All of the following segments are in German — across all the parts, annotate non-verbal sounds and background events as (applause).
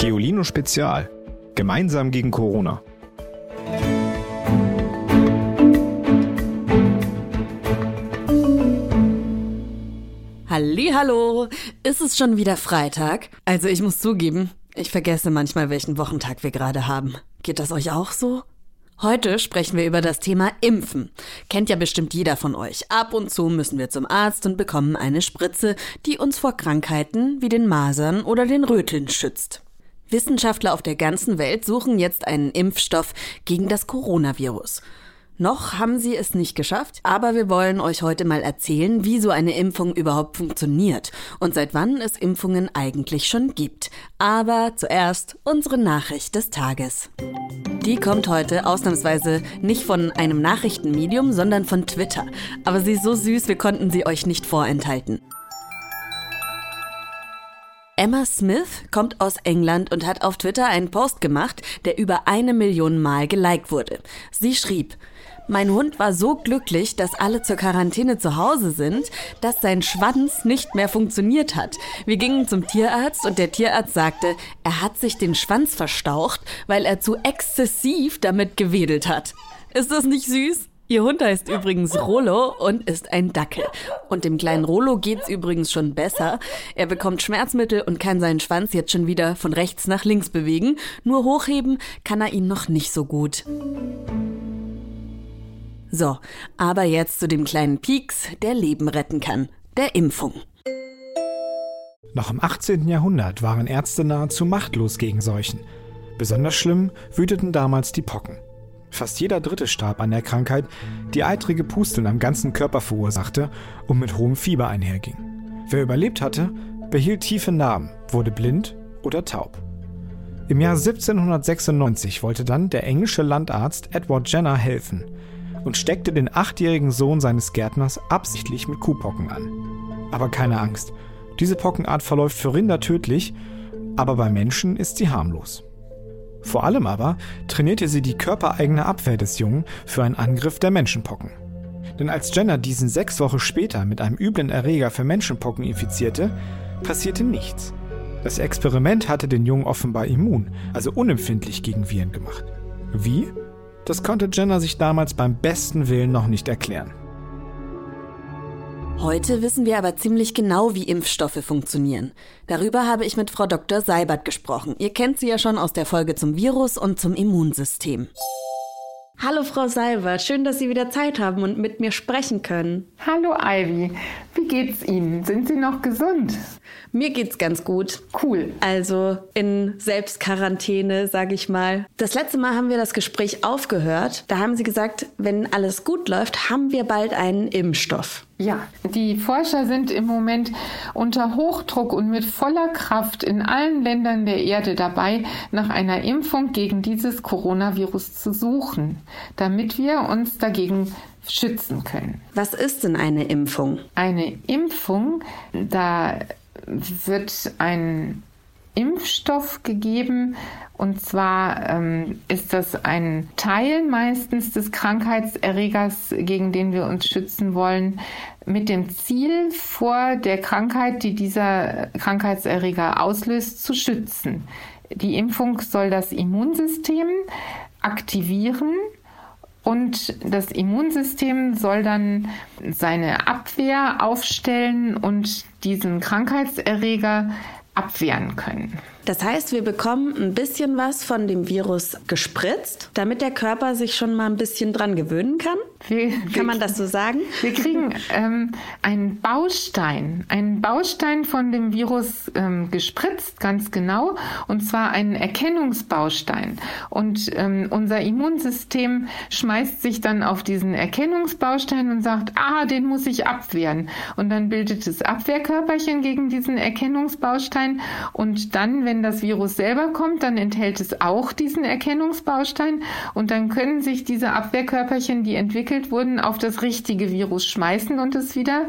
Geolino Spezial. Gemeinsam gegen Corona. Hallo, ist es schon wieder Freitag? Also ich muss zugeben, ich vergesse manchmal, welchen Wochentag wir gerade haben. Geht das euch auch so? Heute sprechen wir über das Thema Impfen. Kennt ja bestimmt jeder von euch. Ab und zu müssen wir zum Arzt und bekommen eine Spritze, die uns vor Krankheiten wie den Masern oder den Röteln schützt. Wissenschaftler auf der ganzen Welt suchen jetzt einen Impfstoff gegen das Coronavirus. Noch haben sie es nicht geschafft, aber wir wollen euch heute mal erzählen, wie so eine Impfung überhaupt funktioniert und seit wann es Impfungen eigentlich schon gibt. Aber zuerst unsere Nachricht des Tages. Die kommt heute ausnahmsweise nicht von einem Nachrichtenmedium, sondern von Twitter. Aber sie ist so süß, wir konnten sie euch nicht vorenthalten. Emma Smith kommt aus England und hat auf Twitter einen Post gemacht, der über eine Million Mal geliked wurde. Sie schrieb, mein Hund war so glücklich, dass alle zur Quarantäne zu Hause sind, dass sein Schwanz nicht mehr funktioniert hat. Wir gingen zum Tierarzt und der Tierarzt sagte, er hat sich den Schwanz verstaucht, weil er zu exzessiv damit gewedelt hat. Ist das nicht süß? Ihr Hund heißt übrigens Rolo und ist ein Dackel. Und dem kleinen Rolo geht's übrigens schon besser. Er bekommt Schmerzmittel und kann seinen Schwanz jetzt schon wieder von rechts nach links bewegen. Nur hochheben kann er ihn noch nicht so gut. So, aber jetzt zu dem kleinen Pieks, der Leben retten kann, der Impfung. Noch im 18. Jahrhundert waren Ärzte nahezu machtlos gegen Seuchen. Besonders schlimm wüteten damals die Pocken. Fast jeder Dritte starb an der Krankheit, die eitrige Pusteln am ganzen Körper verursachte und mit hohem Fieber einherging. Wer überlebt hatte, behielt tiefe Narben, wurde blind oder taub. Im Jahr 1796 wollte dann der englische Landarzt Edward Jenner helfen – und steckte den achtjährigen Sohn seines Gärtners absichtlich mit Kuhpocken an. Aber keine Angst, diese Pockenart verläuft für Rinder tödlich, aber bei Menschen ist sie harmlos. Vor allem aber trainierte sie die körpereigene Abwehr des Jungen für einen Angriff der Menschenpocken. Denn als Jenner diesen sechs Wochen später mit einem üblen Erreger für Menschenpocken infizierte, passierte nichts. Das Experiment hatte den Jungen offenbar immun, also unempfindlich gegen Viren gemacht. Wie? Das konnte Jenner sich damals beim besten Willen noch nicht erklären. Heute wissen wir aber ziemlich genau, wie Impfstoffe funktionieren. Darüber habe ich mit Frau Dr. Seibert gesprochen. Ihr kennt sie ja schon aus der Folge zum Virus und zum Immunsystem. Hallo Frau Seibert, schön, dass Sie wieder Zeit haben und mit mir sprechen können. Hallo Ivy, geht's Ihnen? Sind Sie noch gesund? Mir geht's ganz gut. Cool. Also in Selbstquarantäne, sage ich mal. Das letzte Mal haben wir das Gespräch aufgehört. Da haben Sie gesagt, wenn alles gut läuft, haben wir bald einen Impfstoff. Ja, die Forscher sind im Moment unter Hochdruck und mit voller Kraft in allen Ländern der Erde dabei, nach einer Impfung gegen dieses Coronavirus zu suchen, damit wir uns dagegen schützen können. Was ist denn eine Impfung? Eine Impfung, da wird ein Impfstoff gegeben. Und zwar ähm, ist das ein Teil meistens des Krankheitserregers, gegen den wir uns schützen wollen, mit dem Ziel vor der Krankheit, die dieser Krankheitserreger auslöst, zu schützen. Die Impfung soll das Immunsystem aktivieren und das Immunsystem soll dann seine Abwehr aufstellen und diesen Krankheitserreger abwehren können. Das heißt, wir bekommen ein bisschen was von dem Virus gespritzt, damit der Körper sich schon mal ein bisschen dran gewöhnen kann. Wir, kann man das so sagen? Wir kriegen (laughs) ähm, einen Baustein, einen Baustein von dem Virus ähm, gespritzt, ganz genau, und zwar einen Erkennungsbaustein. Und ähm, unser Immunsystem schmeißt sich dann auf diesen Erkennungsbaustein und sagt, ah, den muss ich abwehren. Und dann bildet es Abwehrkörperchen gegen diesen Erkennungsbaustein. Und dann, wenn das Virus selber kommt, dann enthält es auch diesen Erkennungsbaustein. Und dann können sich diese Abwehrkörperchen, die entwickelt wurden, auf das richtige Virus schmeißen und es wieder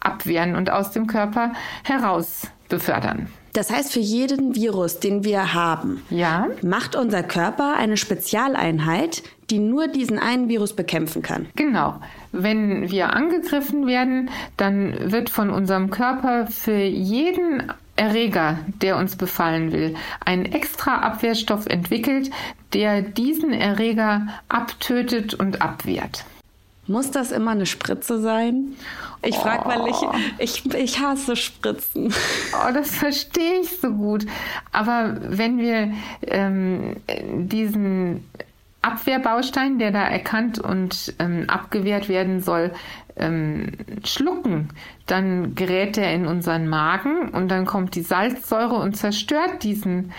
abwehren und aus dem Körper heraus befördern. Das heißt, für jeden Virus, den wir haben, ja? macht unser Körper eine Spezialeinheit, die nur diesen einen Virus bekämpfen kann. Genau. Wenn wir angegriffen werden, dann wird von unserem Körper für jeden Erreger, der uns befallen will, einen extra Abwehrstoff entwickelt, der diesen Erreger abtötet und abwehrt. Muss das immer eine Spritze sein? Ich frage, weil ich, oh. ich, ich hasse Spritzen. Oh, das verstehe ich so gut. Aber wenn wir ähm, diesen Abwehrbaustein, der da erkannt und ähm, abgewehrt werden soll, ähm, schlucken, dann gerät er in unseren Magen und dann kommt die Salzsäure und zerstört diesen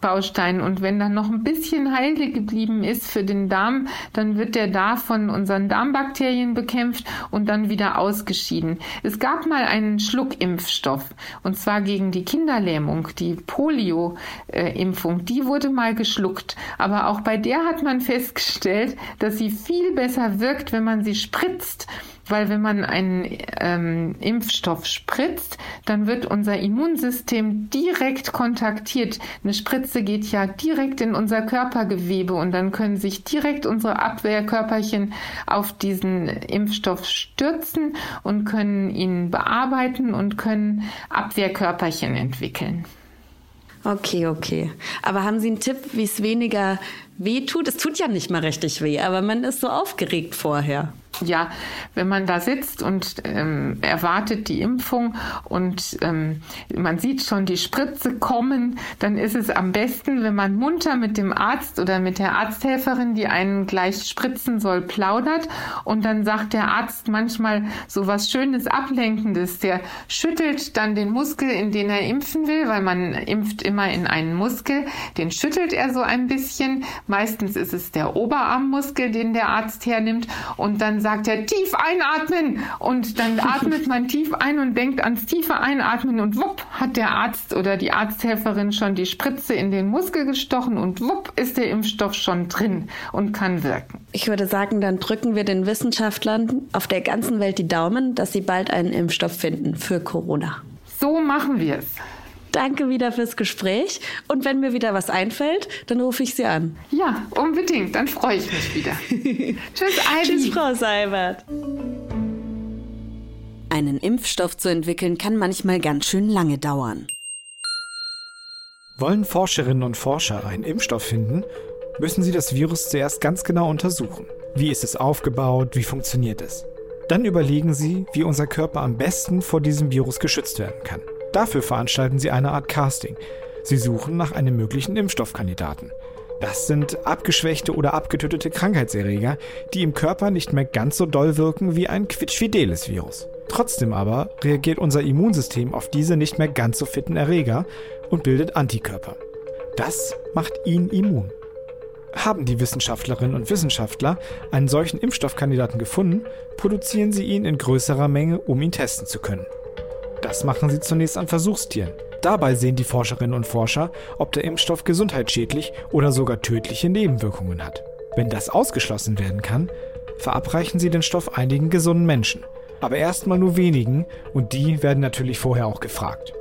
Baustein. Und wenn dann noch ein bisschen heile geblieben ist für den Darm, dann wird der da von unseren Darmbakterien bekämpft und dann wieder ausgeschieden. Es gab mal einen Schluckimpfstoff und zwar gegen die Kinderlähmung, die Polio-Impfung. Die wurde mal geschluckt. Aber auch bei der hat man festgestellt, dass sie viel besser wirkt, wenn man sie spritzt weil wenn man einen ähm, Impfstoff spritzt, dann wird unser Immunsystem direkt kontaktiert. Eine Spritze geht ja direkt in unser Körpergewebe und dann können sich direkt unsere Abwehrkörperchen auf diesen Impfstoff stürzen und können ihn bearbeiten und können Abwehrkörperchen entwickeln. Okay, okay. Aber haben Sie einen Tipp, wie es weniger weh tut? Es tut ja nicht mal richtig weh, aber man ist so aufgeregt vorher ja, wenn man da sitzt und ähm, erwartet die Impfung und ähm, man sieht schon die Spritze kommen, dann ist es am besten, wenn man munter mit dem Arzt oder mit der Arzthelferin, die einen gleich spritzen soll, plaudert und dann sagt der Arzt manchmal so was Schönes, Ablenkendes. Der schüttelt dann den Muskel, in den er impfen will, weil man impft immer in einen Muskel. Den schüttelt er so ein bisschen. Meistens ist es der Oberarmmuskel, den der Arzt hernimmt und dann sagt er, tief einatmen. Und dann (laughs) atmet man tief ein und denkt ans tiefe Einatmen und wupp hat der Arzt oder die Arzthelferin schon die Spritze in den Muskel gestochen und wupp ist der Impfstoff schon drin und kann wirken. Ich würde sagen, dann drücken wir den Wissenschaftlern auf der ganzen Welt die Daumen, dass sie bald einen Impfstoff finden für Corona. So machen wir es. Danke wieder fürs Gespräch. Und wenn mir wieder was einfällt, dann rufe ich Sie an. Ja, unbedingt. Dann freue ich mich wieder. (laughs) Tschüss, Ivy. Tschüss, Frau Seibert. Einen Impfstoff zu entwickeln kann manchmal ganz schön lange dauern. Wollen Forscherinnen und Forscher einen Impfstoff finden, müssen sie das Virus zuerst ganz genau untersuchen. Wie ist es aufgebaut? Wie funktioniert es? Dann überlegen sie, wie unser Körper am besten vor diesem Virus geschützt werden kann. Dafür veranstalten sie eine Art Casting. Sie suchen nach einem möglichen Impfstoffkandidaten. Das sind abgeschwächte oder abgetötete Krankheitserreger, die im Körper nicht mehr ganz so doll wirken wie ein quitschfideles Virus. Trotzdem aber reagiert unser Immunsystem auf diese nicht mehr ganz so fitten Erreger und bildet Antikörper. Das macht ihn immun. Haben die Wissenschaftlerinnen und Wissenschaftler einen solchen Impfstoffkandidaten gefunden, produzieren sie ihn in größerer Menge, um ihn testen zu können. Das machen sie zunächst an Versuchstieren. Dabei sehen die Forscherinnen und Forscher, ob der Impfstoff gesundheitsschädlich oder sogar tödliche Nebenwirkungen hat. Wenn das ausgeschlossen werden kann, verabreichen sie den Stoff einigen gesunden Menschen. Aber erstmal nur wenigen und die werden natürlich vorher auch gefragt.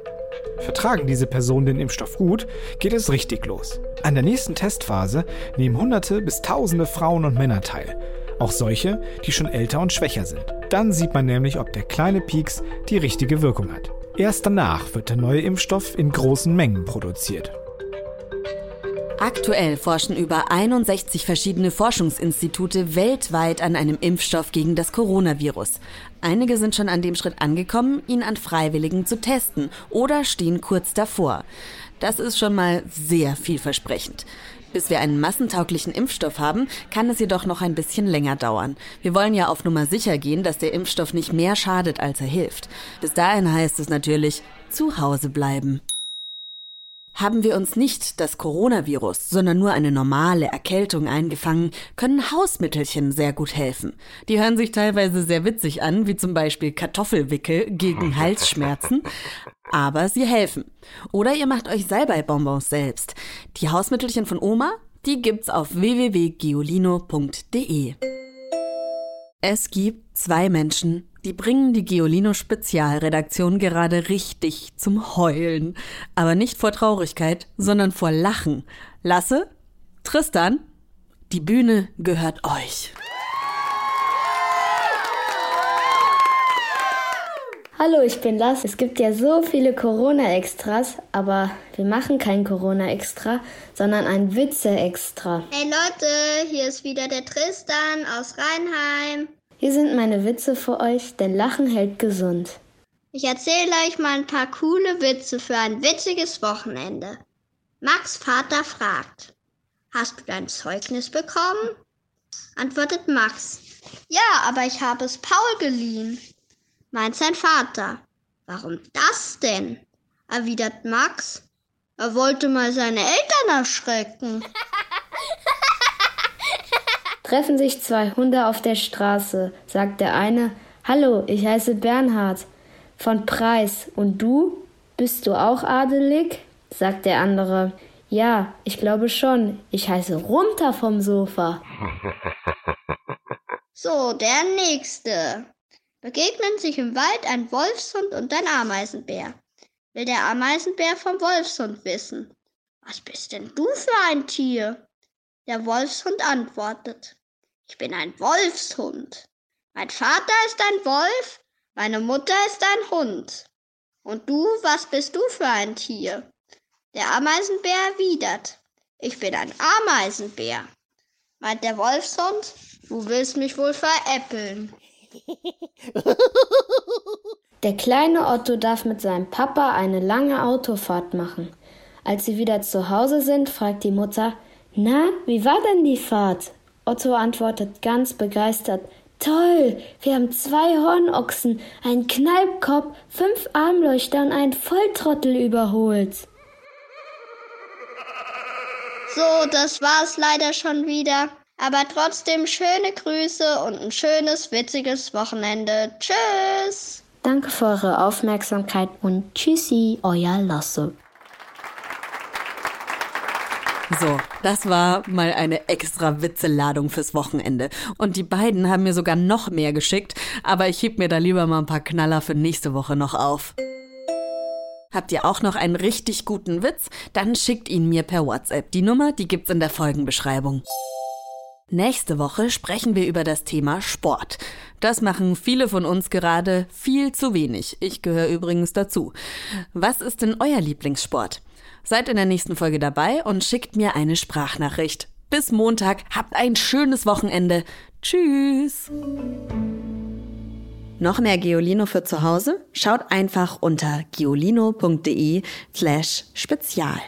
Vertragen diese Personen den Impfstoff gut, geht es richtig los. An der nächsten Testphase nehmen Hunderte bis Tausende Frauen und Männer teil. Auch solche, die schon älter und schwächer sind. Dann sieht man nämlich, ob der kleine Pieks die richtige Wirkung hat. Erst danach wird der neue Impfstoff in großen Mengen produziert. Aktuell forschen über 61 verschiedene Forschungsinstitute weltweit an einem Impfstoff gegen das Coronavirus. Einige sind schon an dem Schritt angekommen, ihn an Freiwilligen zu testen oder stehen kurz davor. Das ist schon mal sehr vielversprechend. Bis wir einen massentauglichen Impfstoff haben, kann es jedoch noch ein bisschen länger dauern. Wir wollen ja auf Nummer sicher gehen, dass der Impfstoff nicht mehr schadet, als er hilft. Bis dahin heißt es natürlich, zu Hause bleiben. Haben wir uns nicht das Coronavirus, sondern nur eine normale Erkältung eingefangen, können Hausmittelchen sehr gut helfen. Die hören sich teilweise sehr witzig an, wie zum Beispiel Kartoffelwickel gegen (laughs) Halsschmerzen, aber sie helfen. Oder ihr macht euch Salbeibonbons selbst. Die Hausmittelchen von Oma, die gibt's auf www.giolino.de. Es gibt zwei Menschen, die bringen die Geolino Spezialredaktion gerade richtig zum Heulen. Aber nicht vor Traurigkeit, sondern vor Lachen. Lasse, Tristan, die Bühne gehört euch. Hallo, ich bin Lars. Es gibt ja so viele Corona-Extras, aber wir machen kein Corona-Extra, sondern ein Witze-Extra. Hey Leute, hier ist wieder der Tristan aus Rheinheim. Hier sind meine Witze für euch, denn Lachen hält gesund. Ich erzähle euch mal ein paar coole Witze für ein witziges Wochenende. Max Vater fragt, hast du dein Zeugnis bekommen? Antwortet Max, ja, aber ich habe es Paul geliehen meint sein Vater. Warum das denn? erwidert Max. Er wollte mal seine Eltern erschrecken. (laughs) Treffen sich zwei Hunde auf der Straße, sagt der eine, Hallo, ich heiße Bernhard von Preis. Und du? Bist du auch adelig? sagt der andere. Ja, ich glaube schon. Ich heiße runter vom Sofa. (laughs) So, der nächste begegnen sich im Wald ein Wolfshund und ein Ameisenbär. Will der Ameisenbär vom Wolfshund wissen. Was bist denn du für ein Tier? Der Wolfshund antwortet. Ich bin ein Wolfshund. Mein Vater ist ein Wolf, meine Mutter ist ein Hund. Und du, was bist du für ein Tier? Der Ameisenbär erwidert. Ich bin ein Ameisenbär. Meint der Wolfshund, du willst mich wohl veräppeln. (laughs) Der kleine Otto darf mit seinem Papa eine lange Autofahrt machen. Als sie wieder zu Hause sind, fragt die Mutter, na, wie war denn die Fahrt? Otto antwortet ganz begeistert, Toll, wir haben zwei Hornochsen, einen Kneippkopf, fünf Armleuchter und einen Volltrottel überholt. So, das war's leider schon wieder. Aber trotzdem schöne Grüße und ein schönes, witziges Wochenende. Tschüss! Danke für eure Aufmerksamkeit und tschüssi, euer Lasse. So, das war mal eine extra Witzeladung fürs Wochenende. Und die beiden haben mir sogar noch mehr geschickt, aber ich heb mir da lieber mal ein paar Knaller für nächste Woche noch auf. Habt ihr auch noch einen richtig guten Witz? Dann schickt ihn mir per WhatsApp. Die Nummer, die gibt's in der Folgenbeschreibung. Nächste Woche sprechen wir über das Thema Sport. Das machen viele von uns gerade viel zu wenig. Ich gehöre übrigens dazu. Was ist denn euer Lieblingssport? Seid in der nächsten Folge dabei und schickt mir eine Sprachnachricht. Bis Montag, habt ein schönes Wochenende. Tschüss! Noch mehr Geolino für zu Hause? Schaut einfach unter geolino.de slash spezial.